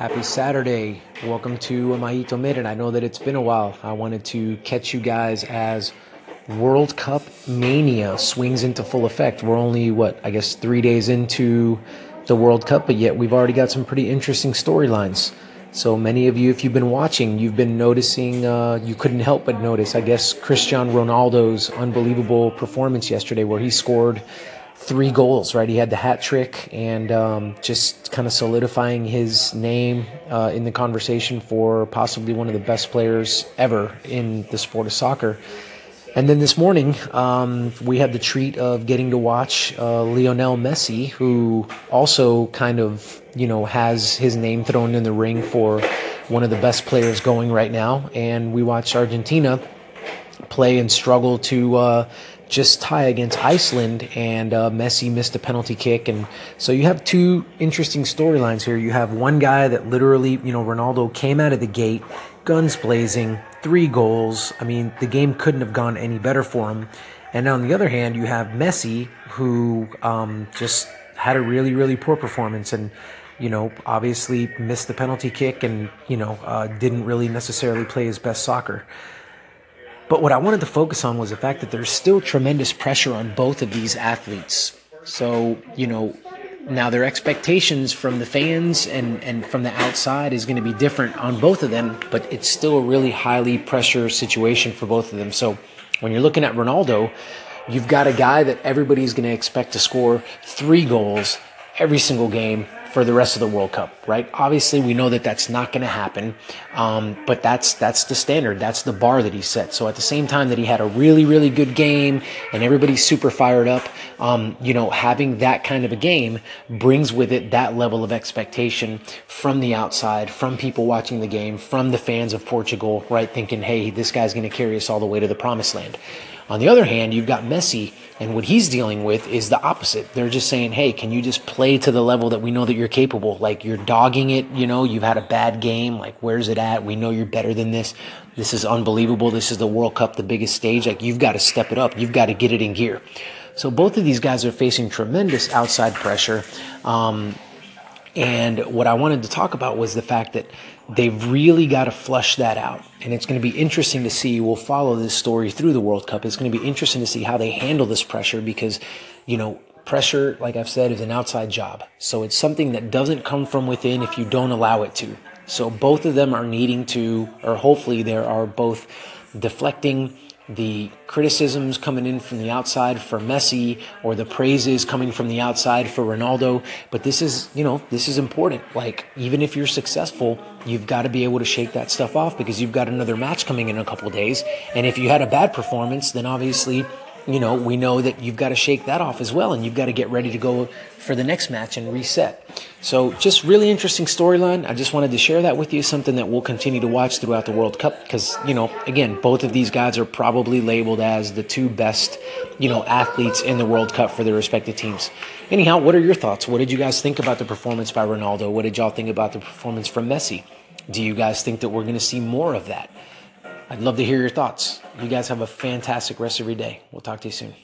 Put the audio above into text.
Happy Saturday. Welcome to Maito Minute. I know that it's been a while. I wanted to catch you guys as World Cup mania swings into full effect. We're only, what, I guess three days into the World Cup, but yet we've already got some pretty interesting storylines. So many of you, if you've been watching, you've been noticing, uh, you couldn't help but notice, I guess, Cristiano Ronaldo's unbelievable performance yesterday where he scored three goals, right? He had the hat trick and um, just kind of solidifying his name uh, in the conversation for possibly one of the best players ever in the sport of soccer. And then this morning, um, we had the treat of getting to watch uh, Lionel Messi, who also kind of, you know, has his name thrown in the ring for one of the best players going right now. And we watched Argentina play and struggle to uh, just tie against Iceland, and uh, Messi missed a penalty kick. And so you have two interesting storylines here. You have one guy that literally, you know, Ronaldo came out of the gate, guns blazing, three goals. I mean, the game couldn't have gone any better for him. And on the other hand, you have Messi, who um, just had a really, really poor performance and, you know, obviously missed the penalty kick and, you know, uh, didn't really necessarily play his best soccer. But what I wanted to focus on was the fact that there's still tremendous pressure on both of these athletes. So, you know, now their expectations from the fans and, and from the outside is going to be different on both of them, but it's still a really highly pressure situation for both of them. So when you're looking at Ronaldo, you've got a guy that everybody's going to expect to score three goals every single game for the rest of the World Cup, right? Obviously, we know that that's not going to happen, um, but that's that's the standard. That's the bar that he set. So at the same time that he had a really really good game and everybody's super fired up, um, you know, having that kind of a game brings with it that level of expectation from the outside, from people watching the game, from the fans of Portugal, right? Thinking, hey, this guy's going to carry us all the way to the promised land. On the other hand, you've got Messi, and what he's dealing with is the opposite. They're just saying, hey, can you just play to the level that we know that you're capable? Like you're dogging it, you know, you've had a bad game. Like, where's it at? We know you're better than this. This is unbelievable. This is the World Cup, the biggest stage. Like, you've got to step it up. You've got to get it in gear. So both of these guys are facing tremendous outside pressure. Um, and what I wanted to talk about was the fact that they've really got to flush that out. And it's going to be interesting to see. We'll follow this story through the World Cup. It's going to be interesting to see how they handle this pressure because, you know, pressure, like I've said, is an outside job. So it's something that doesn't come from within if you don't allow it to. So both of them are needing to, or hopefully there are both deflecting the criticisms coming in from the outside for Messi or the praises coming from the outside for Ronaldo. But this is, you know, this is important. Like, even if you're successful, you've got to be able to shake that stuff off because you've got another match coming in a couple days. And if you had a bad performance, then obviously you know, we know that you've got to shake that off as well, and you've got to get ready to go for the next match and reset. So, just really interesting storyline. I just wanted to share that with you, something that we'll continue to watch throughout the World Cup because, you know, again, both of these guys are probably labeled as the two best, you know, athletes in the World Cup for their respective teams. Anyhow, what are your thoughts? What did you guys think about the performance by Ronaldo? What did y'all think about the performance from Messi? Do you guys think that we're going to see more of that? I'd love to hear your thoughts. You guys have a fantastic rest of your day. We'll talk to you soon.